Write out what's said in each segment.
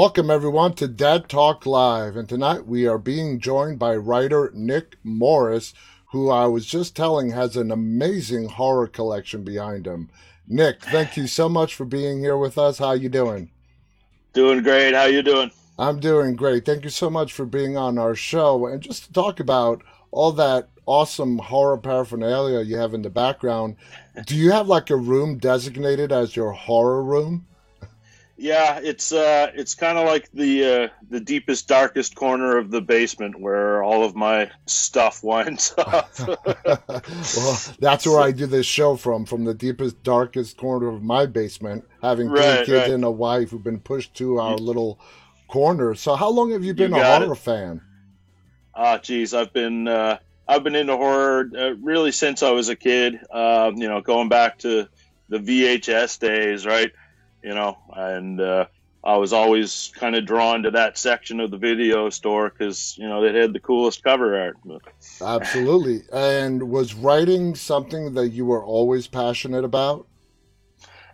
Welcome, everyone, to Dad Talk Live. And tonight we are being joined by writer Nick Morris, who I was just telling has an amazing horror collection behind him. Nick, thank you so much for being here with us. How you doing? Doing great. How you doing? I'm doing great. Thank you so much for being on our show. And just to talk about all that awesome horror paraphernalia you have in the background, do you have like a room designated as your horror room? Yeah, it's uh, it's kind of like the uh, the deepest, darkest corner of the basement where all of my stuff winds up. well, that's where I do this show from, from the deepest, darkest corner of my basement, having three Right, kids right. and a wife who've been pushed to our little corner. So, how long have you been a horror it. fan? Ah, geez, I've been uh, I've been into horror uh, really since I was a kid. Um, you know, going back to the VHS days, right? You know, and uh, I was always kind of drawn to that section of the video store because you know they had the coolest cover art. Absolutely. And was writing something that you were always passionate about?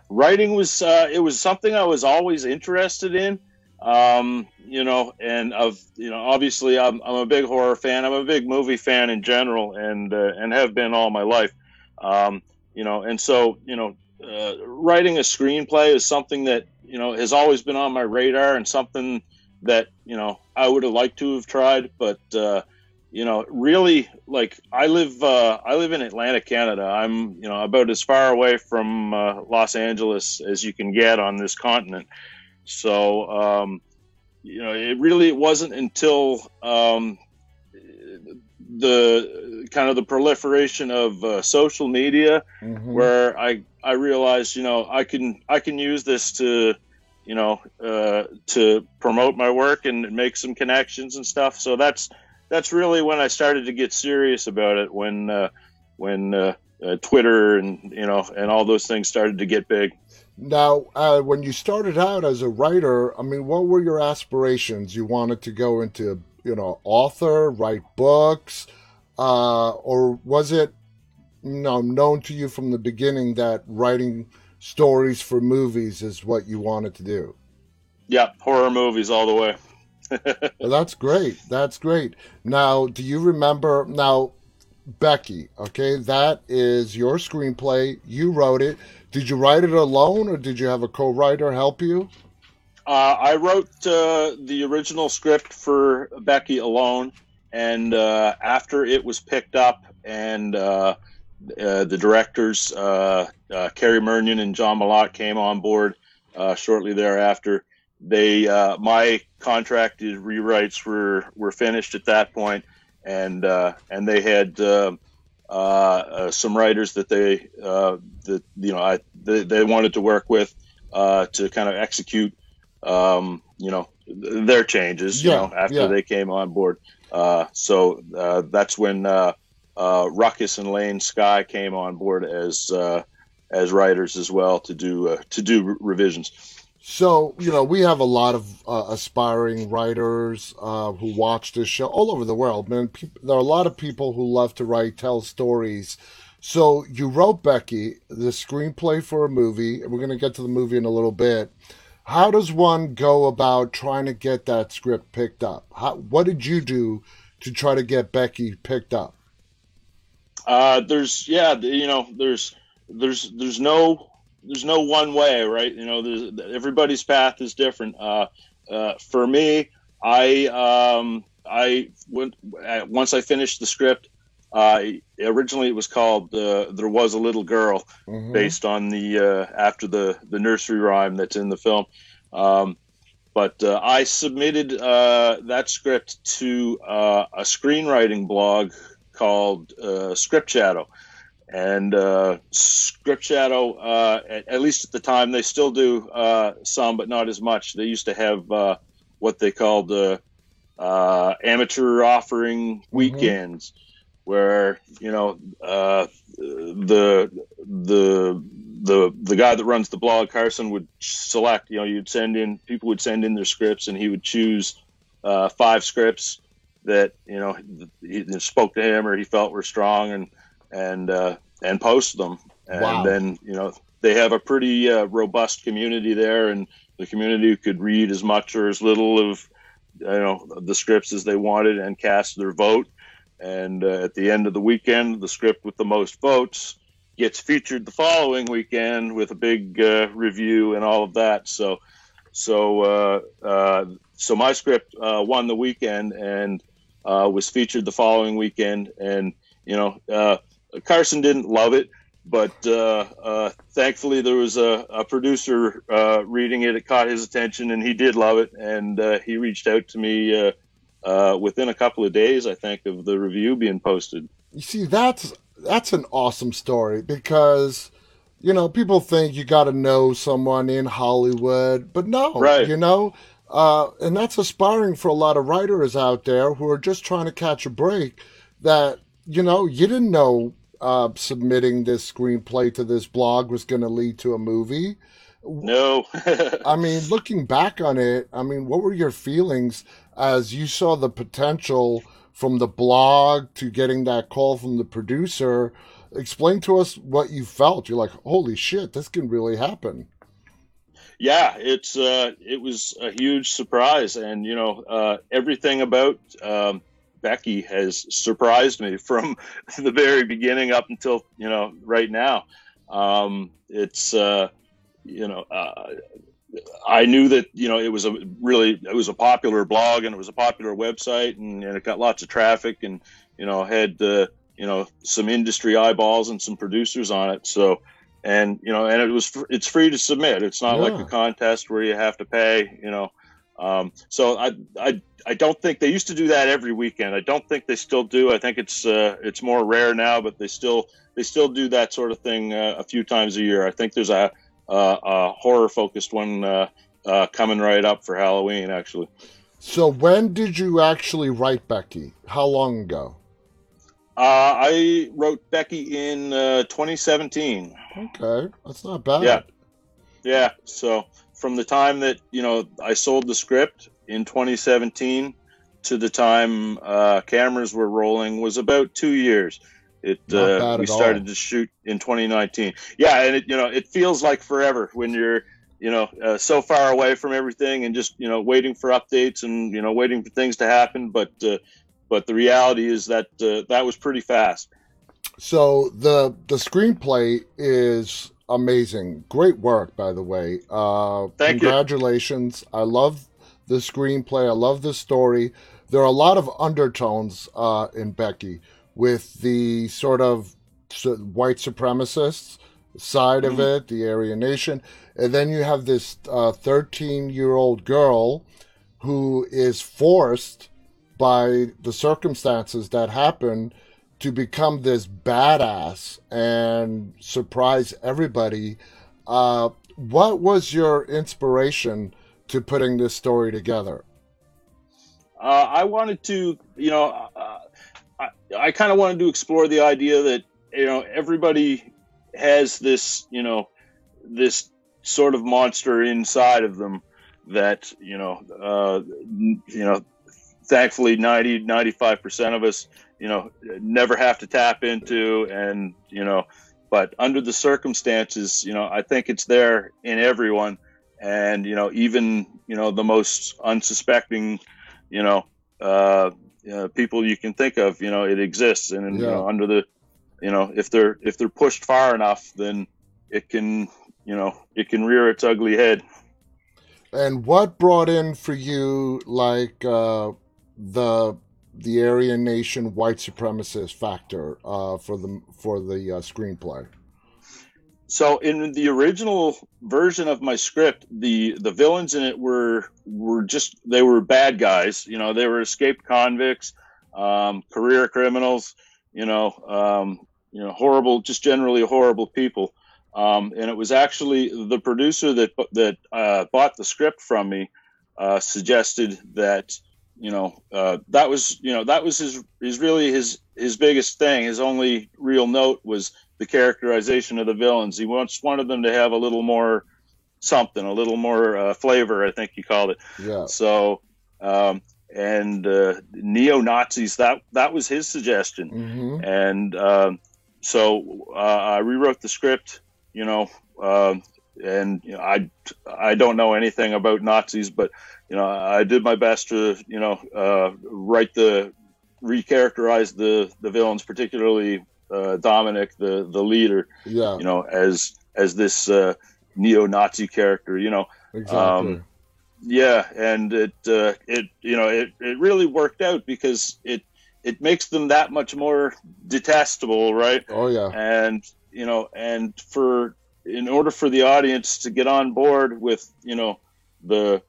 writing was uh, it was something I was always interested in. Um, you know, and of you know, obviously, I'm, I'm a big horror fan. I'm a big movie fan in general, and uh, and have been all my life. Um, you know, and so you know, uh, writing a screenplay is something that you know has always been on my radar, and something that you know I would have liked to have tried, but uh, you know, really, like I live uh, I live in Atlantic, Canada. I'm you know about as far away from uh, Los Angeles as you can get on this continent. So um, you know, it really it wasn't until um, the kind of the proliferation of uh, social media Mhm. where I I realized you know I can I can use this to you know uh, to promote my work and make some connections and stuff. So that's that's really when I started to get serious about it when uh, when uh, uh, Twitter and you know and all those things started to get big. Now, uh, when you started out as a writer, I mean, what were your aspirations? You wanted to go into, you know, author, write books, uh, or was it, you know, known to you from the beginning that writing stories for movies is what you wanted to do? Yeah, horror movies all the way. Well, that's great. That's great. Now, do you remember now, Becky? Okay, that is your screenplay. You wrote it. Did you write it alone, or did you have a co-writer help you? Uh, I wrote uh, the original script for Becky alone, and uh, after it was picked up, and uh, the directors uh, uh, Cary Murnion and John Milott came on board uh, shortly thereafter. They uh, my contracted rewrites were were finished at that point, and uh, and they had. Uh, uh, uh, some writers that they uh, that you know I, they, they wanted to work with uh, to kind of execute um, you know their changes you Yeah, know after yeah. they came on board uh, so uh, that's when uh, Ruckus and Lane Skye came on board as uh, as writers as well to do uh, to do re- revisions So, you know, we have a lot of uh, aspiring writers uh, who watch this show all over the world. Man, peop there are a lot of people who love to write, tell stories. So, you wrote Becky the screenplay for a movie, and we're going to get to the movie in a little bit. How does one go about trying to get that script picked up? How, what did you do to try to get Becky picked up? Uh, there's yeah, you know, there's there's there's no there's no one way, right? You know, there's, everybody's path is different. Uh, uh, for me, I um, I went once I finished the script. Uh, originally, it was called uh, "There Was a Little Girl," Mhm. based on the uh, after the the nursery rhyme that's in the film. Um, but uh, I submitted uh, that script to uh, a screenwriting blog called uh, Scriptshadow, and uh, Scriptshadow, uh, at, at least at the time, they still do uh, some, but not as much. They used to have uh, what they called uh, uh, amateur offering weekends, where you know uh, the the the the guy that runs the blog, Carson, would select. You know, you'd send in people would send in their scripts, and he would choose uh, five scripts that you know he he spoke to him or he felt were strong, and and uh, and post them. And Wow. then you know they have a pretty uh, robust community there, and the community could read as much or as little of you know the scripts as they wanted and cast their vote. And uh, at the end of the weekend, the script with the most votes gets featured the following weekend with a big uh, review and all of that. So, so, uh, uh, so my script uh, won the weekend and uh, was featured the following weekend. And you know, uh, Carson didn't love it, but uh, uh, thankfully there was a, a producer uh, reading it. It caught his attention, and he did love it. And he reached out to me within a couple of days, I think, of the review being posted. You see, that's that's an awesome story because you know people think you got to know someone in Hollywood, but no, right. you know, uh, and that's aspiring for a lot of writers out there who are just trying to catch a break. That you know you didn't know uh, submitting this screenplay to this blog was going to lead to a movie. No. I mean, looking back on it, I mean, what were your feelings as you saw the potential from the blog to getting that call from the producer. Explain to us what you felt. You're like, holy shit, this can really happen. Yeah, it's uh, it was a huge surprise, and you know uh, everything about um, Becky has surprised me from the very beginning up until you know right now. Um, it's uh, you know uh, I knew that you know it was a really it was a popular blog and it was a popular website and, and it got lots of traffic and you know had uh, you know some industry eyeballs and some producers on it. So and you know and it was it's free to submit. It's not yeah. like a contest where you have to pay. You know, um, so I I I don't think they used to do that every weekend. I don't think they still do. I think it's uh, it's more rare now, but they still they still do that sort of thing uh, a few times a year. I think there's a uh, a horror focused one uh, uh, coming right up for Halloween, actually. So, when did you actually write Becky? How long ago? Uh, I wrote Becky in uh, 2017. Okay, that's not bad. Yeah, yeah. So from the time that you know I sold the script in 2017 to the time uh, cameras were rolling was about two years. It uh, we started all. to shoot in 2019. Yeah, and it you know it feels like forever when you're you know uh, so far away from everything and just you know waiting for updates and you know waiting for things to happen. But uh, but the reality is that uh, that was pretty fast. So the the screenplay is amazing. Great work, by the way. Uh, Thank congratulations. You. I love the screenplay. I love the story. There are a lot of undertones uh, in Becky with the sort of white supremacists side mm-hmm. of it, the Aryan Nation, and then you have this 13 uh, year old girl who is forced by the circumstances that happen to become this badass and surprise everybody. Uh, what was your inspiration to putting this story together? Uh, I wanted to, you know, uh, I, I kind of wanted to explore the idea that you know everybody has this you know this sort of monster inside of them that you know uh, you know thankfully 90 95 percent of us you know never have to tap into and you know but under the circumstances you know i think it's there in everyone and you know even you know the most unsuspecting you know uh, uh, people you can think of. You know, it exists, and yeah. you know, under the, you know, if they're if they're pushed far enough, then it can, you know, it can rear its ugly head. And what brought in for you, like uh, the the Aryan Nation white supremacist factor uh, for the for the uh, screenplay? so in the original version of my script the the villains in it were were just they were bad guys you know they were escaped convicts um, career criminals you know um, you know horrible just generally horrible people um, and it was actually the producer that that uh, bought the script from me uh, suggested that you know uh, that was you know that was his his really his his biggest thing his only real note was the characterization of the villains. He wants wanted them to have a little more something, a little more uh, flavor. I think he called it. Yeah. So, um, and uh, neo Nazis. That that was his suggestion. Mm-hmm. And um, so uh, I rewrote the script. You know, um, and you know, I I don't know anything about Nazis, but you know, I did my best to you know uh, write the recharacterize the the villains, particularly uh, Dominic, the the leader. Yeah. You know, as as this uh, neo-Nazi character. You know. Exactly. Um, yeah, and it uh, it you know it, it really worked out because it it makes them that much more detestable, right? oh yeah. And you know, and for in order for the audience to get on board with you know the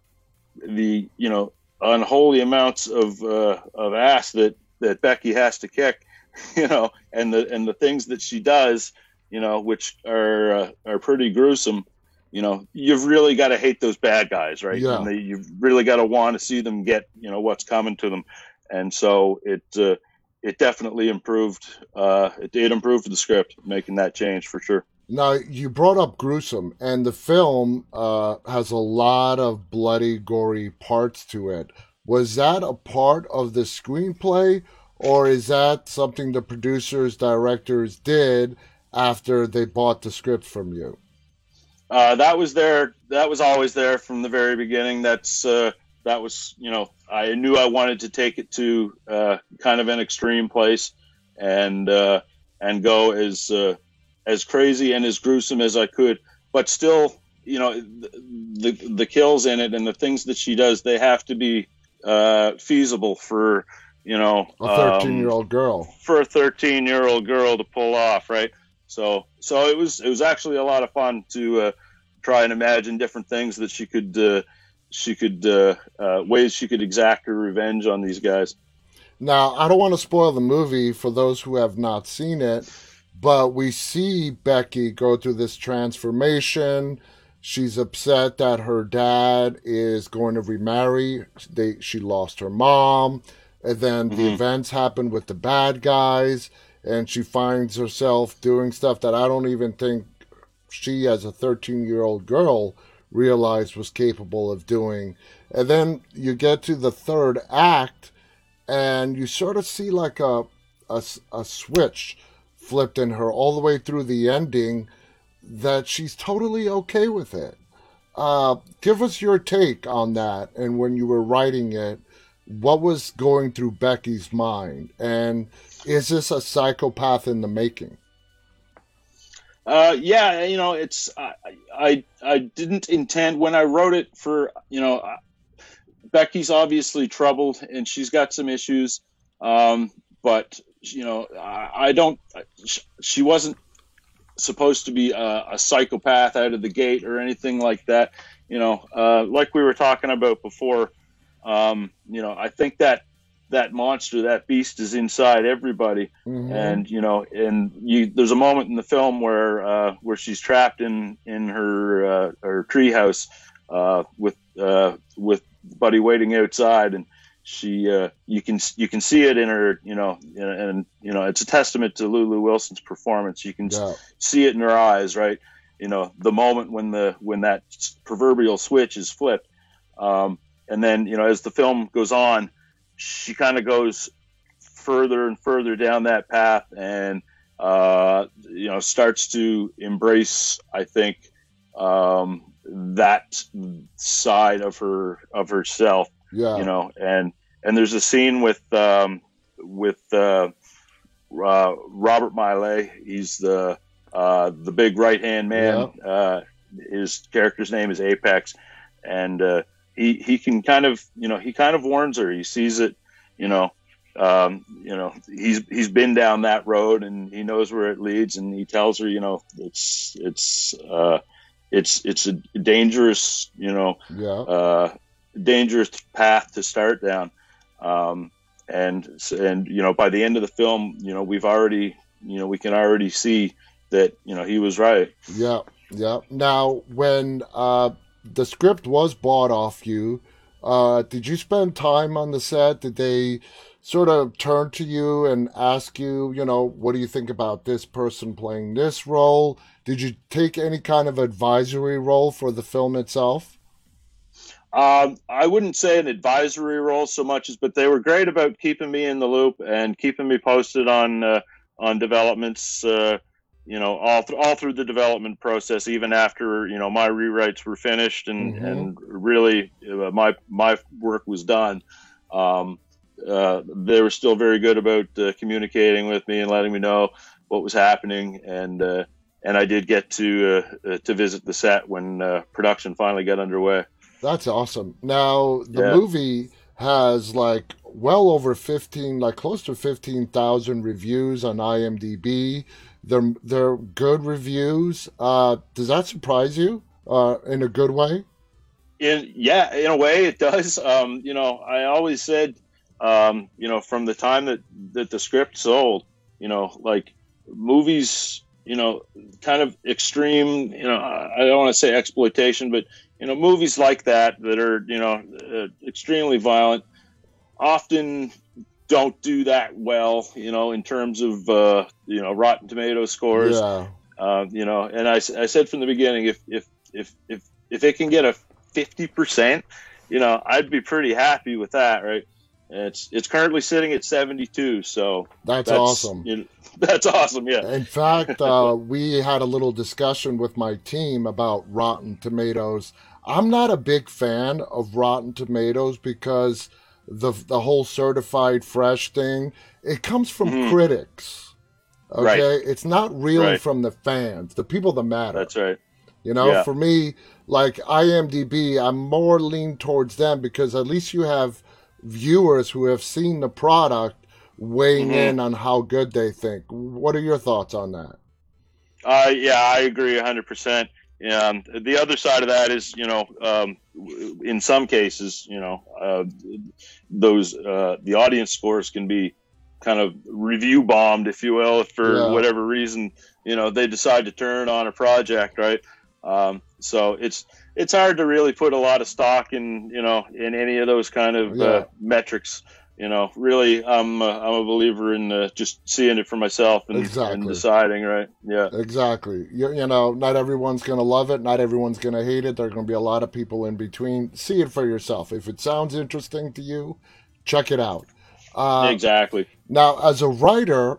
the you know unholy amounts of uh, of ass that that Becky has to kick, you know, and the and the things that she does, you know, which are uh, are pretty gruesome. You know, you've really got to hate those bad guys, right? Yeah. And they, you've really got to want to see them get, you know, what's coming to them. And so it uh, it definitely improved. Uh, it did improve the script, making that change for sure. Now you brought up gruesome, and the film uh, has a lot of bloody, gory parts to it. Was that a part of the screenplay, or is that something the producers, directors did after they bought the script from you? Uh, that was there. That was always there from the very beginning. That's uh, that was you know I knew I wanted to take it to uh, kind of an extreme place and uh, and go as uh, as crazy and as gruesome as I could, but still you know the the kills in it and the things that she does they have to be uh, feasible for you know A thirteen-year-old girl. for a 13 year old girl to pull off right? So so it was it was actually a lot of fun to uh, try and imagine different things that she could uh, she could uh, uh, ways she could exact her revenge on these guys. Now, I don't want to spoil the movie for those who have not seen it, but we see Becky go through this transformation. She's upset that her dad is going to remarry. They, she lost her mom. And then the Mhm. events happen with the bad guys. And she finds herself doing stuff that I don't even think she, as a 13 year old girl, realized was capable of doing. And then you get to the third act and you sort of see like a, a, a switch flipped in her all the way through the ending that she's totally okay with it. Uh, give us your take on that. And when you were writing it, what was going through Becky's mind? And is this a psychopath in the making? Uh, yeah, you know, it's I, I I didn't intend when I wrote it for you know, Becky's obviously troubled and she's got some issues, um, but you know, I, I don't. She wasn't supposed to be a, a psychopath out of the gate or anything like that. You know, uh, like we were talking about before. Um, you know, I think that that monster, that beast, is inside everybody Mhm. and you know and you there's a moment in the film where uh, where she's trapped in in her uh, her treehouse uh, with uh, with Buddy waiting outside and she uh, you can you can see it in her you know and, and you know it's a testament to Lulu Wilson's performance. You can yeah. see it in her eyes right? You know the moment when the when that proverbial switch is flipped um, and then you know as the film goes on she kind of goes further and further down that path and uh, you know starts to embrace i think um, that side of her of herself Yeah. you know and and there's a scene with um, with uh, uh, robert maillet he's the uh, the big right hand man uh, his character's name is apex and uh, he he can kind of you know he kind of warns her he sees it you know um, you know he's he's been down that road and he knows where it leads and he tells her you know it's it's uh, it's it's a dangerous you know Yeah. Dangerous path to start down um, and and you know by the end of the film you know we've already you know we can already see that you know he was right Yeah, yeah. Now, when uh, the script was bought off you, uh, did you spend time on the set? Did they sort of turn to you and ask you, you know, what do you think about this person playing this role? Did you take any kind of advisory role for the film itself? Um, I wouldn't say an advisory role so much as, but they were great about keeping me in the loop and keeping me posted on uh, on developments. Uh, you know, all th- all through the development process, even after you know my rewrites were finished and Mhm. and really uh, my my work was done. Um, uh, they were still very good about uh, communicating with me and letting me know what was happening, and uh, and I did get to uh, uh, to visit the set when uh, production finally got underway. That's awesome. Now the Yeah. movie has like well over fifteen, like close to fifteen thousand reviews on IMDb. They're they're good reviews. Uh, does that surprise you? Uh, in a good way? in yeah in a way it does um you know i always said um you know from the time that that the script sold you know like movies you know kind of extreme you know i don't want to say exploitation but you know movies like that that are you know uh, extremely violent often don't do that well you know in terms of uh you know rotten tomato scores Yeah, uh, you know, and I, I said from the beginning, if if if if if it can get a fifty percent, you know, I'd be pretty happy with that, right? It's it's currently sitting at seventy two, so that's, that's awesome. you know, that's awesome, yeah. In fact, uh, we had a little discussion with my team about Rotten Tomatoes. I'm not a big fan of Rotten Tomatoes because the the whole certified fresh thing it comes from Mhm. critics. Right. Okay, it's not really Right. from the fans, the people that matter. That's right. You know, Yeah. for me, like IMDb, I'm more lean towards them because at least you have viewers who have seen the product weighing Mhm. in on how good they think. What are your thoughts on that? Uh, yeah, I agree hundred percent. Um, the other side of that is, you know, um, in some cases, you know, uh, those uh, the audience scores can be kind of review bombed, if you will, if for Yeah. whatever reason, you know, they decide to turn on a project, right? Um, so it's it's hard to really put a lot of stock in, you know, in any of those kind of Yeah. uh, metrics. You know, really, I'm uh, I'm a believer in uh, just seeing it for myself and, Exactly. and deciding, right? Yeah. Exactly. You, you know, not everyone's going to love it. Not everyone's going to hate it. There are going to be a lot of people in between. See it for yourself. If it sounds interesting to you, check it out. Uh, exactly. Now, as a writer,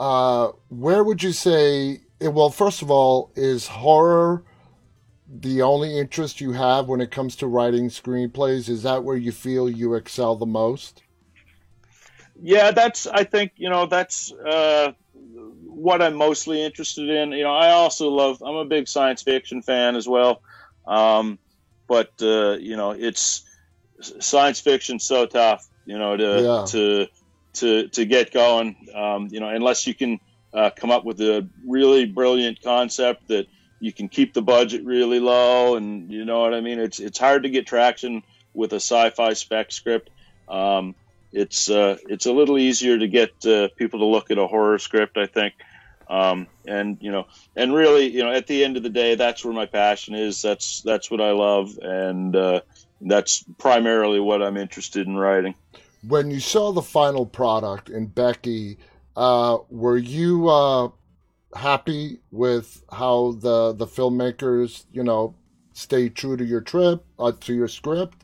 uh, where would you say? eh, Well, first of all, is horror the only interest you have when it comes to writing screenplays? Is that where you feel you excel the most? Yeah, that's. I think you know that's uh, what I'm mostly interested in. You know, I also love. I'm a big science fiction fan as well. Um, but uh, you know, it's science fiction so tough. You know, to Yeah. to to to get going. Um, you know, unless you can uh, come up with a really brilliant concept that you can keep the budget really low, and you know what I mean. It's it's hard to get traction with a sci-fi spec script. Um, it's uh, it's a little easier to get uh, people to look at a horror script, I think. Um, and you know, and really, you know, at the end of the day, that's where my passion is. That's that's what I love, and uh, that's primarily what I'm interested in writing. When you saw the final product in Becky, uh, were you uh, happy with how the the filmmakers, you know, stay true to your trip, uh, to your script?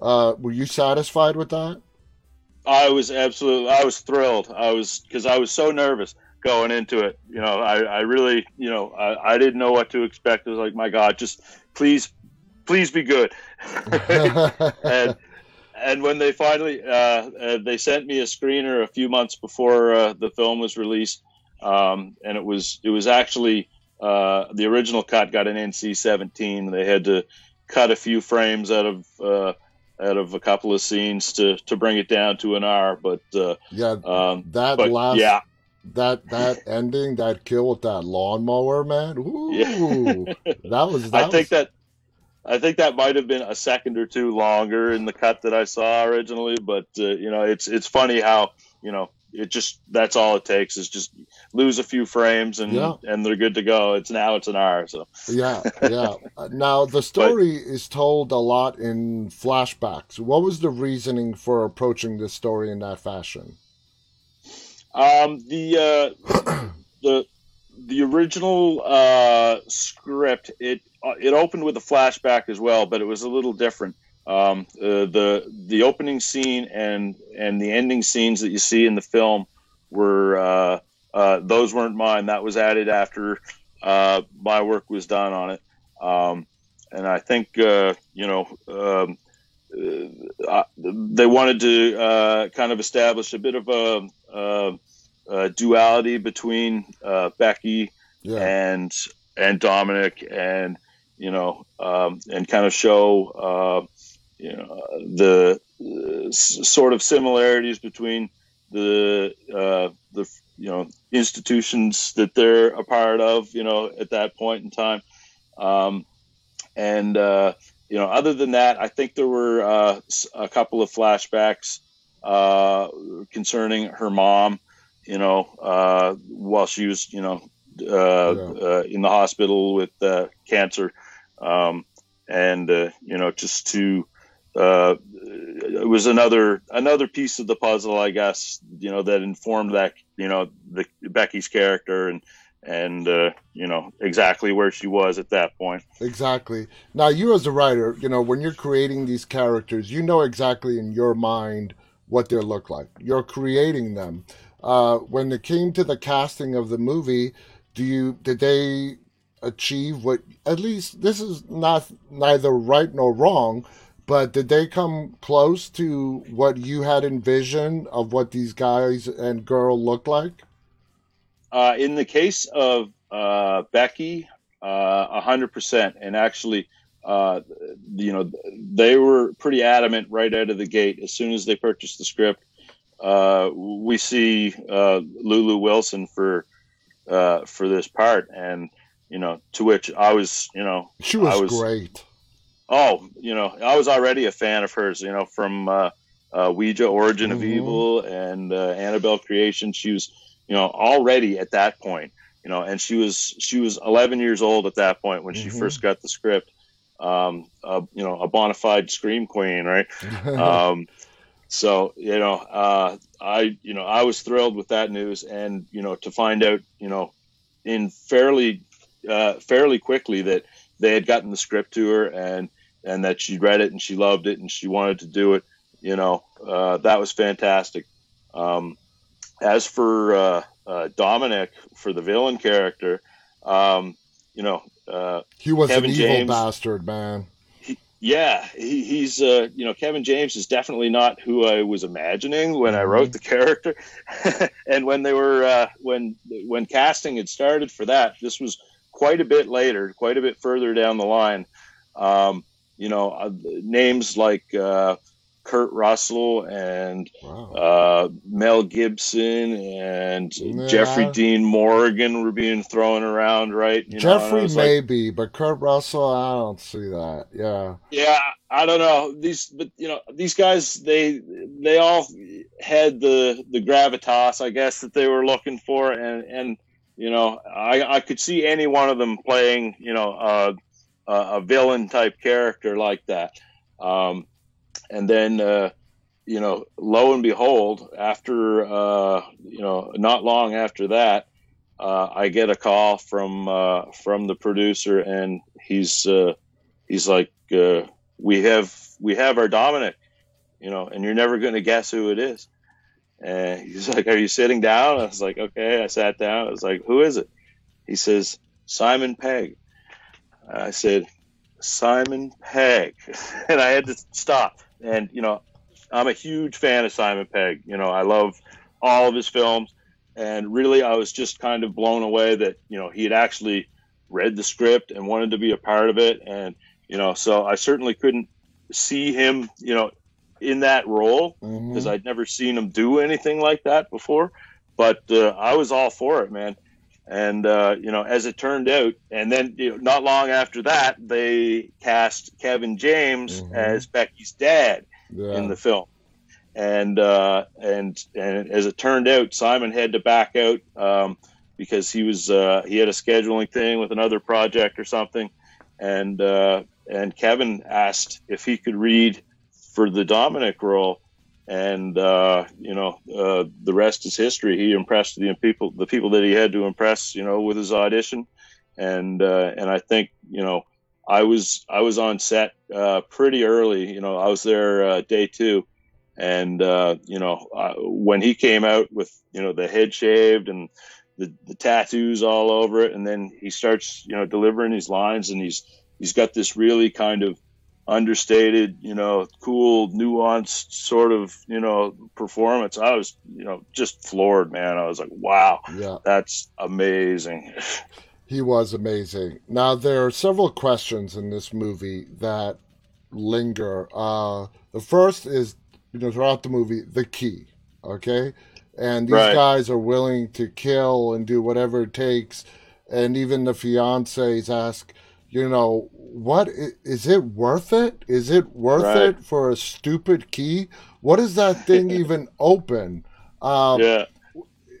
Uh, were you satisfied with that? I was absolutely, I was thrilled. I was because I was so nervous going into it. You know, I, I really, you know, I, I didn't know what to expect. It was like, my God, just please, please be good. and and when they finally, uh, uh, they sent me a screener a few months before uh, the film was released, um, and it was it was actually uh, the original cut got an NC-17. They had to cut a few frames out of. Uh, out of a couple of scenes to, to bring it down to an R, but uh, yeah, um, that but last yeah, that that ending, that kill with that lawnmower, man. Ooh, Yeah. that was. That I think was, that I think that might have been a second or two longer in the cut that I saw originally, but uh, you know, it's it's funny how you know it just that's all it takes is just lose a few frames and Yeah. and they're good to go. It's now it's an R, so Yeah, yeah. Uh, now the story is told a lot in flashbacks. What was the reasoning for approaching this story in that fashion? Um, the uh, the the original uh, script it uh, it opened with a flashback as well, but it was a little different. Um, uh, the the opening scene and and the ending scenes that you see in the film were uh, uh, those weren't mine. That was added after uh, my work was done on it. Um, and I think uh, you know um, uh, they wanted to uh, kind of establish a bit of a, a, a duality between uh, Becky yeah. and and Dominic, and you know, um, and kind of show uh, you know the sort of similarities between the uh, the you know institutions that they're a part of, you know, at that point in time. Um, and uh, you know, other than that, I think there were uh, a couple of flashbacks uh, concerning her mom. You know, uh, while she was, you know, uh, yeah. Uh, in the hospital with cancer, um, and you know, just to it was another another piece of the puzzle, I guess. You know that informed that you know the Becky's character and and uh, you know exactly where she was at that point. Exactly. Now, you as a writer, you know when you're creating these characters, you know exactly in your mind what they look like. You're creating them. Uh, when it came to the casting of the movie, do you did they achieve what? At least this is not neither right nor wrong but did they come close to what you had envisioned of what these guys and girl looked like? Uh, in the case of uh, Becky, uh, a hundred percent, and actually, uh, you know, they were pretty adamant right out of the gate. As soon as they purchased the script, uh, we see uh, Lulu Wilson for for this part, and you know, to which I was, you know, she was, was great oh, you know, I was already a fan of hers, you know, from uh, uh, Ouija, Origin mm-hmm. of Evil, and uh, Annabelle Creation. She was, you know, already at that point, you know, and she was she was 11 years old at that point when mm-hmm. she first got the script. Um, uh, you know, a bona fide scream queen, right? um, so you know, uh, I you know I was thrilled with that news, and you know to find out, you know, in fairly uh, fairly quickly that they had gotten the script to her and and that she read it and she loved it and she wanted to do it. You know, uh, that was fantastic. Um, as for uh, uh, Dominic for the villain character, um, you know, uh, he was Kevin an evil James, bastard, man. He, yeah, he, he's uh, you know Kevin James is definitely not who I was imagining when I wrote mm-hmm. the character, and when they were uh, when when casting had started for that, this was quite a bit later, quite a bit further down the line. Um, you know, uh, names like uh, Kurt Russell and wow. uh, Mel Gibson and yeah. Jeffrey Dean Morgan were being thrown around, right? You Jeffrey maybe, like, but Kurt Russell, I don't see that. Yeah, yeah, I don't know these, but you know, these guys they they all had the the gravitas, I guess, that they were looking for, and and you know, I I could see any one of them playing, you know, uh, a villain type character like that. Um, and then, uh, you know, lo and behold, after, uh, you know, not long after that, uh, I get a call from, uh, from the producer and he's, uh, he's like, uh, we have, we have our Dominic, you know, and you're never going to guess who it is. And he's like, are you sitting down? I was like, okay. I sat down. I was like, who is it? He says, Simon Pegg. I said, Simon Pegg. and I had to stop. And, you know, I'm a huge fan of Simon Pegg. You know, I love all of his films. And really, I was just kind of blown away that, you know, he had actually read the script and wanted to be a part of it. And, you know, so I certainly couldn't see him, you know, in that role because mm-hmm. I'd never seen him do anything like that before. But uh, I was all for it, man. And uh, you know, as it turned out, and then you know, not long after that, they cast Kevin James mm-hmm. as Becky's dad yeah. in the film. And uh, and and as it turned out, Simon had to back out um, because he was uh, he had a scheduling thing with another project or something, and uh, and Kevin asked if he could read for the Dominic role, and uh, you know uh, the rest is history. He impressed the people, the people that he had to impress, you know, with his audition, and uh, and I think you know I was I was on set uh, pretty early. You know, I was there uh, day two, and uh, you know when he came out with you know the head shaved and the, the tattoos all over it, and then he starts you know delivering these lines, and he's he's got this really kind of understated, you know, cool, nuanced sort of, you know, performance. I was, you know, just floored, man. I was like, wow, yeah. that's amazing. He was amazing. Now, there are several questions in this movie that linger. Uh, the first is, you know, throughout the movie, the key, okay? And these right. guys are willing to kill and do whatever it takes. And even the fiancés ask, you know, what is it worth it? Is it worth right. it for a stupid key? What does that thing even open? Um, yeah.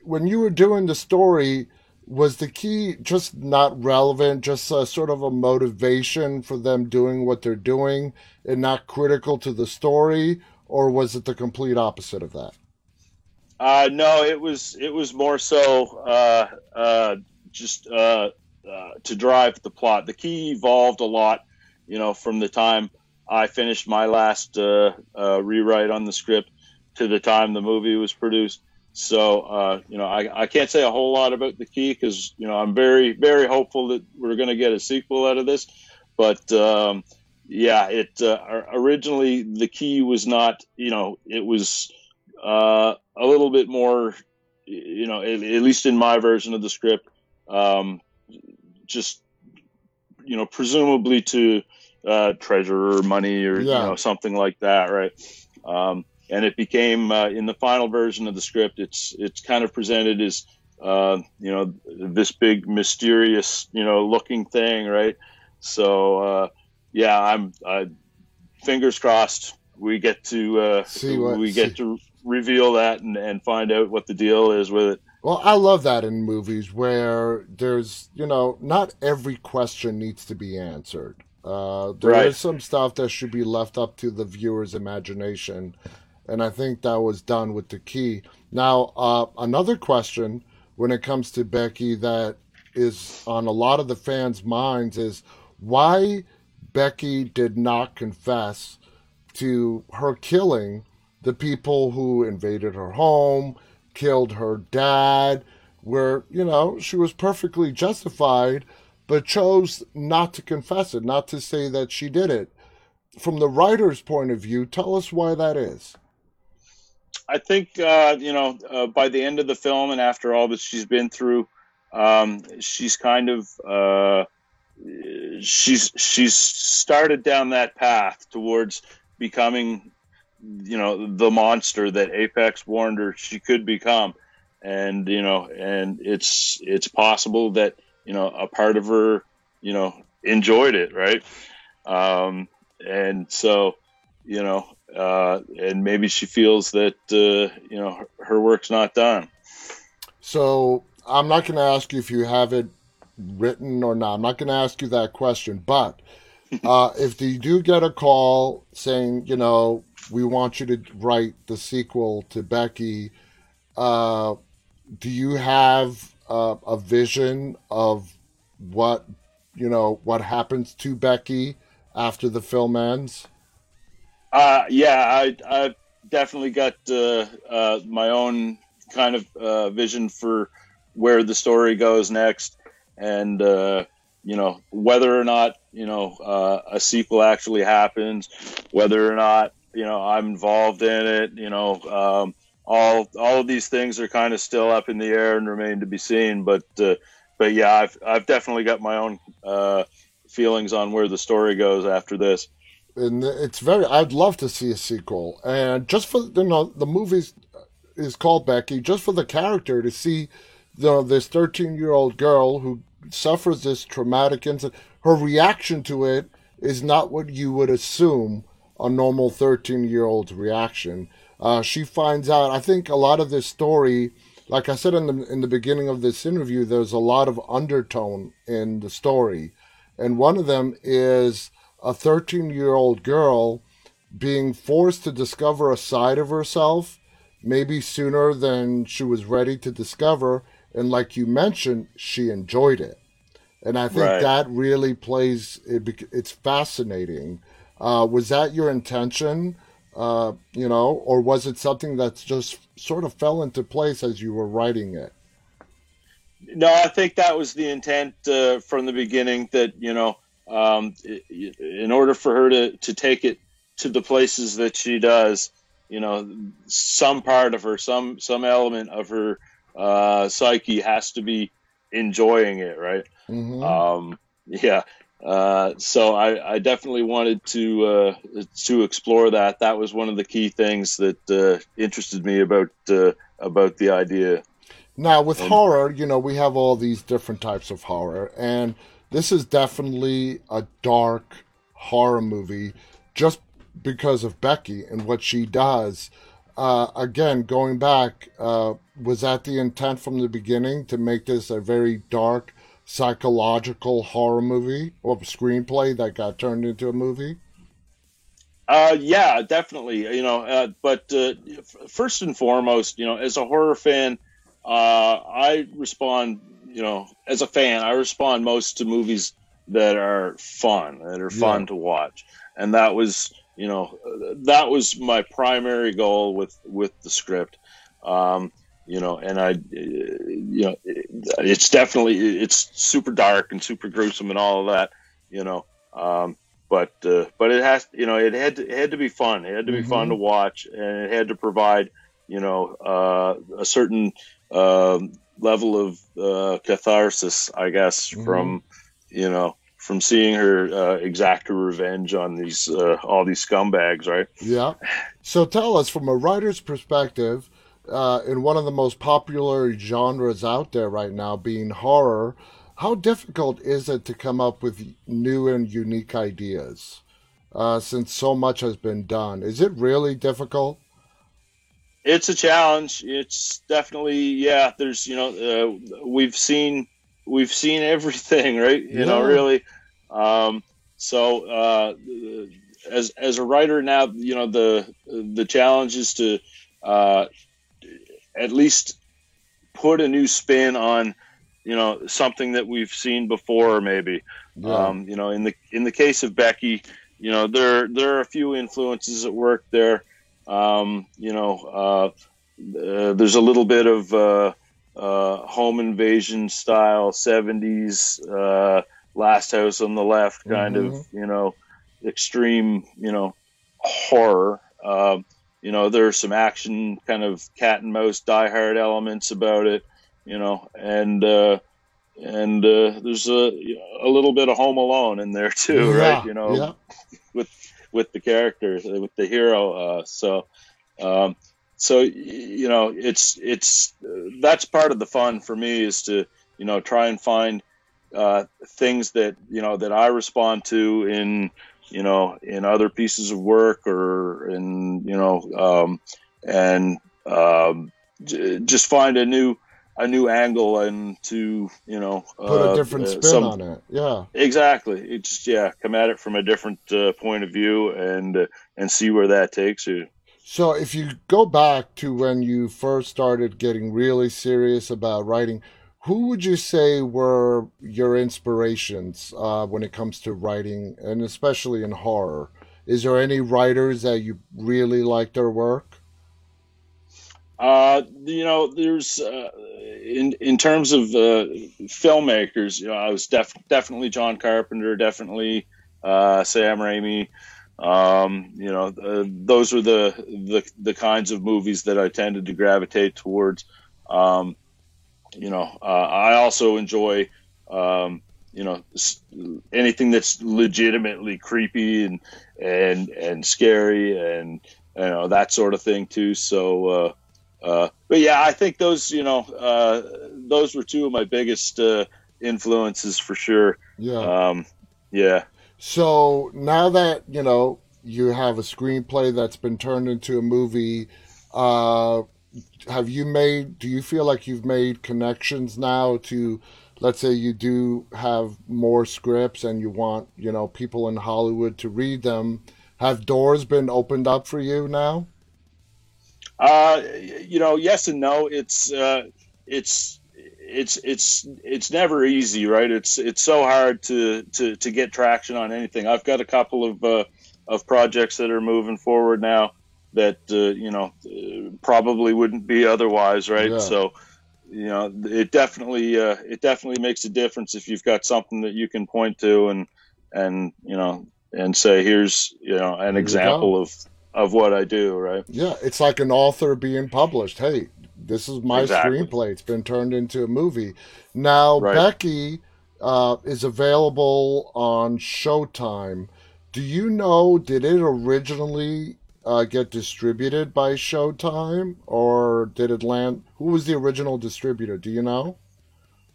When you were doing the story, was the key just not relevant, just a, sort of a motivation for them doing what they're doing and not critical to the story, or was it the complete opposite of that? Uh, no, it was it was more so uh, uh, just uh, to drive the plot. The key evolved a lot, you know, from the time I finished my last uh, uh, rewrite on the script to the time the movie was produced. So, uh, you know, I, I can't say a whole lot about the key because, you know, I'm very, very hopeful that we're going to get a sequel out of this. But, um, yeah, it uh, originally the key was not, you know, it was a little bit more, you know, at, at, least in my version of the script, um, just you know presumably to uh, treasure or money or yeah. you know something like that, right? Um, and it became uh, in the final version of the script. It's it's kind of presented as uh, you know this big mysterious you know looking thing, right? So uh, yeah, I'm fingers crossed we get to uh, what, we get see. to reveal that and, and find out what the deal is with it. Well, I love that in movies where there's, you know, not every question needs to be answered. Uh, there right. is some stuff that should be left up to the viewer's imagination, and I think that was done with the key. Now, uh, another question when it comes to Becky that is on a lot of the fans' minds is why Becky did not confess to her killing the people who invaded her home killed her dad, where, you know, she was perfectly justified, but chose not to confess it, not to say that she did it. From the writer's point of view, tell us why that is. I think, uh, you know, uh, by the end of the film and after all that she's been through, um, she's kind of. Uh, she's she's started down that path towards becoming you know the monster that Apex warned her she could become, and you know, and it's it's possible that you know a part of her you know enjoyed it, right? Um, and so you know, uh, and maybe she feels that uh, you know her, her work's not done. So I'm not going to ask you if you have it written or not. I'm not going to ask you that question, but uh, if you do get a call saying, you know, we want you to write the sequel to Becky. Uh, do you have a vision of what you know what happens to Becky after the film ends? Uh, yeah, I I definitely got uh, uh, my own kind of uh, vision for where the story goes next, and uh, you know whether or not you know a sequel actually happens, whether or not you know I'm involved in it. You know, um, all all of these things are kind of still up in the air and remain to be seen. But uh, but yeah, I've I've definitely got my own uh, feelings on where the story goes after this. And it's very. I'd love to see a sequel, and just for you know the movie's is called Becky, just for the character to see, you know, this thirteen year old girl who suffers this traumatic incident. Her reaction to it is not what you would assume a normal 13 year old's reaction. Uh, she finds out, I think a lot of this story, like I said in the, in the beginning of this interview, there's a lot of undertone in the story. And one of them is a 13 year old girl being forced to discover a side of herself, maybe sooner than she was ready to discover. And like you mentioned, she enjoyed it. And I think right. that really plays, it, it's fascinating uh, was that your intention? Uh, you know, or was it something that just sort of fell into place as you were writing it? no, I think that was the intent uh, from the beginning. That you know, um, in order for her to to take it to the places that she does, you know, some part of her, some some element of her uh, psyche has to be enjoying it, right? Mm-hmm. Um, yeah. Uh, so I, I, definitely wanted to uh, to explore that. That was one of the key things that uh, interested me about uh, about the idea. Now, with and, horror, you know, we have all these different types of horror, and this is definitely a dark horror movie, just because of Becky and what she does. Uh, again, going back, uh, was that the intent from the beginning to make this a very dark psychological horror movie or screenplay that got turned into a movie? Uh, yeah, definitely. You know, uh, but uh, first and foremost, you know, as a horror fan, uh, I respond. You know, as a fan, I respond most to movies that are fun, that are fun yeah. to watch, and that was, you know, that was my primary goal with with the script. Um, you know, and I, you know, it's definitely it's super dark and super gruesome and all of that, you know. Um, but uh, but it has, you know, it had to, it had to be fun. It had to be mm-hmm. fun to watch, and it had to provide, you know, uh, a certain uh, level of uh, catharsis, I guess, mm-hmm. from, you know, from seeing her uh, exact her revenge on these uh, all these scumbags, right? Yeah. So tell us, from a writer's perspective, uh, in one of the most popular genres out there right now, being horror, how difficult is it to come up with new and unique ideas? Uh, since so much has been done, is it really difficult? It's a challenge. It's definitely yeah. There's you know uh, we've seen we've seen everything right. You yeah. know really. Um, so uh, as as a writer now, you know the the challenge is to uh, at least put a new spin on you know something that we've seen before maybe yeah. um, you know in the in the case of becky you know there there are a few influences at work there um, you know uh, uh, there's a little bit of uh, uh home invasion style 70s uh, last house on the left kind mm-hmm. of you know extreme you know horror um, you know, there's some action, kind of cat and mouse, Die Hard elements about it. You know, and uh, and uh, there's a a little bit of Home Alone in there too, yeah, right? You know, yeah. with with the characters, with the hero. Uh, so, um, so you know, it's it's that's part of the fun for me is to you know try and find uh, things that you know that I respond to in you know, in other pieces of work or in, you know, um, and um, j- just find a new a new angle and to you know put uh, a different spin some, on it. Yeah, exactly. It just yeah, come at it from a different uh, point of view and uh, and see where that takes you. So if you go back to when you first started getting really serious about writing, who would you say were your inspirations uh, when it comes to writing, and especially in horror? Is there any writers that you really like their work? Uh, you know, there's uh, in in terms of uh, filmmakers. You know, I was def- definitely John Carpenter, definitely uh, Sam Raimi. Um, you know, uh, those were the, the the kinds of movies that I tended to gravitate towards. Um, you know, uh, I also enjoy, um, you know, anything that's legitimately creepy and and and scary and you know that sort of thing too. So, uh, uh, but yeah, I think those you know uh, those were two of my biggest uh, influences for sure. Yeah. Um, yeah. So now that you know you have a screenplay that's been turned into a movie, uh, have you made do you feel like you've made connections now to let's say you do have more scripts and you want you know people in hollywood to read them have doors been opened up for you now? Uh you know yes and no. It's uh it's it's it's it's never easy right? It's it's so hard to to to get traction on anything. I've got a couple of uh of projects that are moving forward now that uh, you know probably wouldn't be otherwise, right? Yeah. So, you know, it definitely uh, it definitely makes a difference if you've got something that you can point to and and you know and say here's you know an example of of what I do, right? Yeah, it's like an author being published. Hey, this is my exactly. screenplay. It's been turned into a movie. Now, right. Becky uh, is available on Showtime. Do you know, did it originally uh, get distributed by Showtime or did it land? Who was the original distributor? Do you know?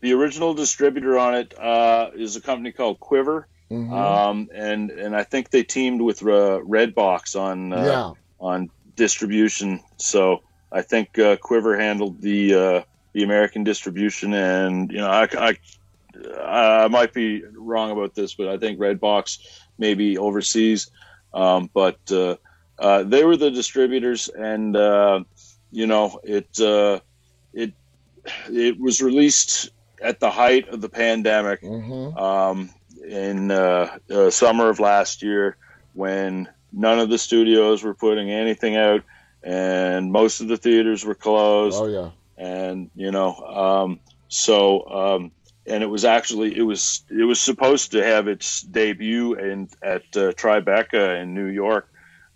The original distributor on it uh, is a company called Quiver. Mm-hmm. Um, and and I think they teamed with uh, Redbox on uh, yeah. on distribution. So I think uh, Quiver handled the uh, the American distribution, and you know I, I, I might be wrong about this, but I think Redbox maybe overseas. Um, but uh, uh, they were the distributors, and uh, you know it uh, it it was released at the height of the pandemic mm-hmm. um, in uh, summer of last year when none of the studios were putting anything out and most of the theaters were closed. Oh yeah, and you know, um, so um, and it was actually it was it was supposed to have its debut in at uh, Tribeca in New York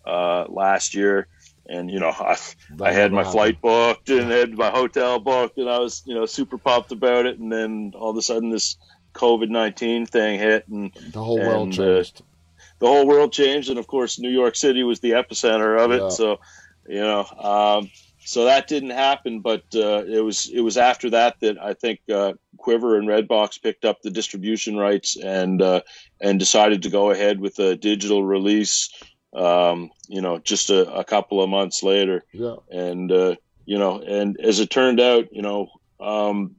uh, last year, and you know I, I had my flight booked and had my hotel booked, and I was you know super pumped about it, and then all of a sudden this COVID nineteen thing hit, and the whole world and, uh, changed. Uh, the whole world changed, and of course New York City was the epicenter of it. Yeah. So you know. Um, so that didn't happen, but uh, it was it was after that that I think uh, Quiver and Redbox picked up the distribution rights and uh, and decided to go ahead with a digital release. Um, you know, just a, a, couple of months later. Yeah. And uh, you know, and as it turned out, you know, um,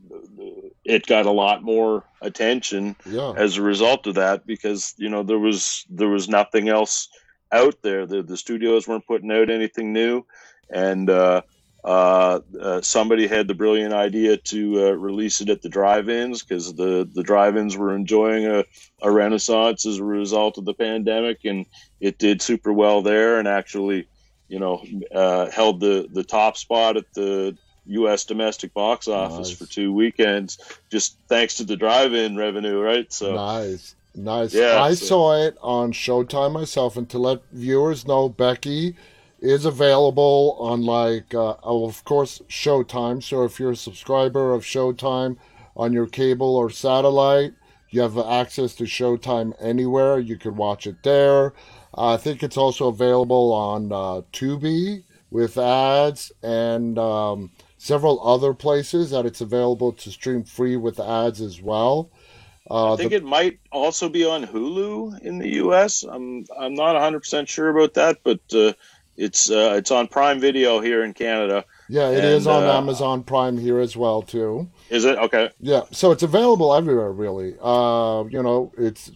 it got a lot more attention yeah. as a result of that because you know there was there was nothing else out there. The the studios weren't putting out anything new, and uh, uh, uh, somebody had the brilliant idea to uh, release it at the drive-ins because the the drive-ins were enjoying a, a renaissance as a result of the pandemic, and it did super well there, and actually, you know, uh, held the the top spot at the U.S. domestic box office nice. for two weekends, just thanks to the drive-in revenue, right? So nice. Nice. Yeah, I so. saw it on Showtime myself, and to let viewers know, Becky is available on like, uh, oh, of course, Showtime. So if you're a subscriber of Showtime on your cable or satellite, you have access to Showtime anywhere. You could watch it there. I think it's also available on uh, Tubi with ads and um, several other places that it's available to stream free with ads as well. Uh, I think the, it might also be on Hulu in the U.S. I'm I'm not 100 percent sure about that, but uh, it's uh, it's on Prime Video here in Canada. Yeah, it and, is on uh, Amazon Prime here as well too. Is it okay? Yeah, so it's available everywhere really. Uh, you know, it's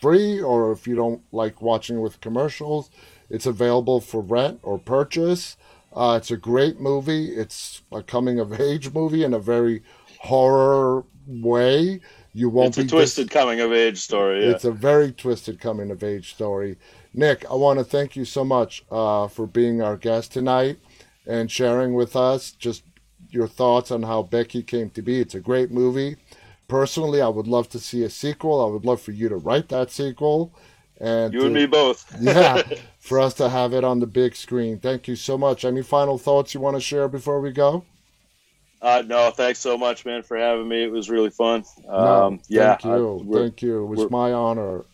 free, or if you don't like watching with commercials, it's available for rent or purchase. Uh, it's a great movie. It's a coming of age movie in a very horror way. You won't it's a twisted dis- coming of age story. Yeah. It's a very twisted coming of age story. Nick, I want to thank you so much uh, for being our guest tonight and sharing with us just your thoughts on how Becky came to be. It's a great movie. Personally, I would love to see a sequel. I would love for you to write that sequel. And you to, and me both. yeah, for us to have it on the big screen. Thank you so much. Any final thoughts you want to share before we go? Uh, no, thanks so much, man, for having me. It was really fun. Um, no, yeah, thank you, I, thank you. It was my honor.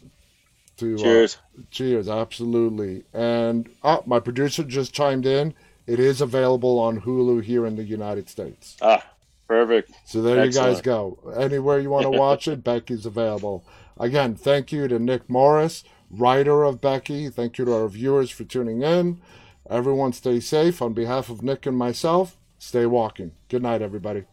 To, uh, cheers. Uh, cheers, absolutely. And uh, my producer just chimed in. It is available on Hulu here in the United States. Ah, perfect. So there Excellent. you guys go. Anywhere you want to watch it, Becky's available. Again, thank you to Nick Morris, writer of Becky. Thank you to our viewers for tuning in. Everyone stay safe. On behalf of Nick and myself, Stay walking. Good night, everybody.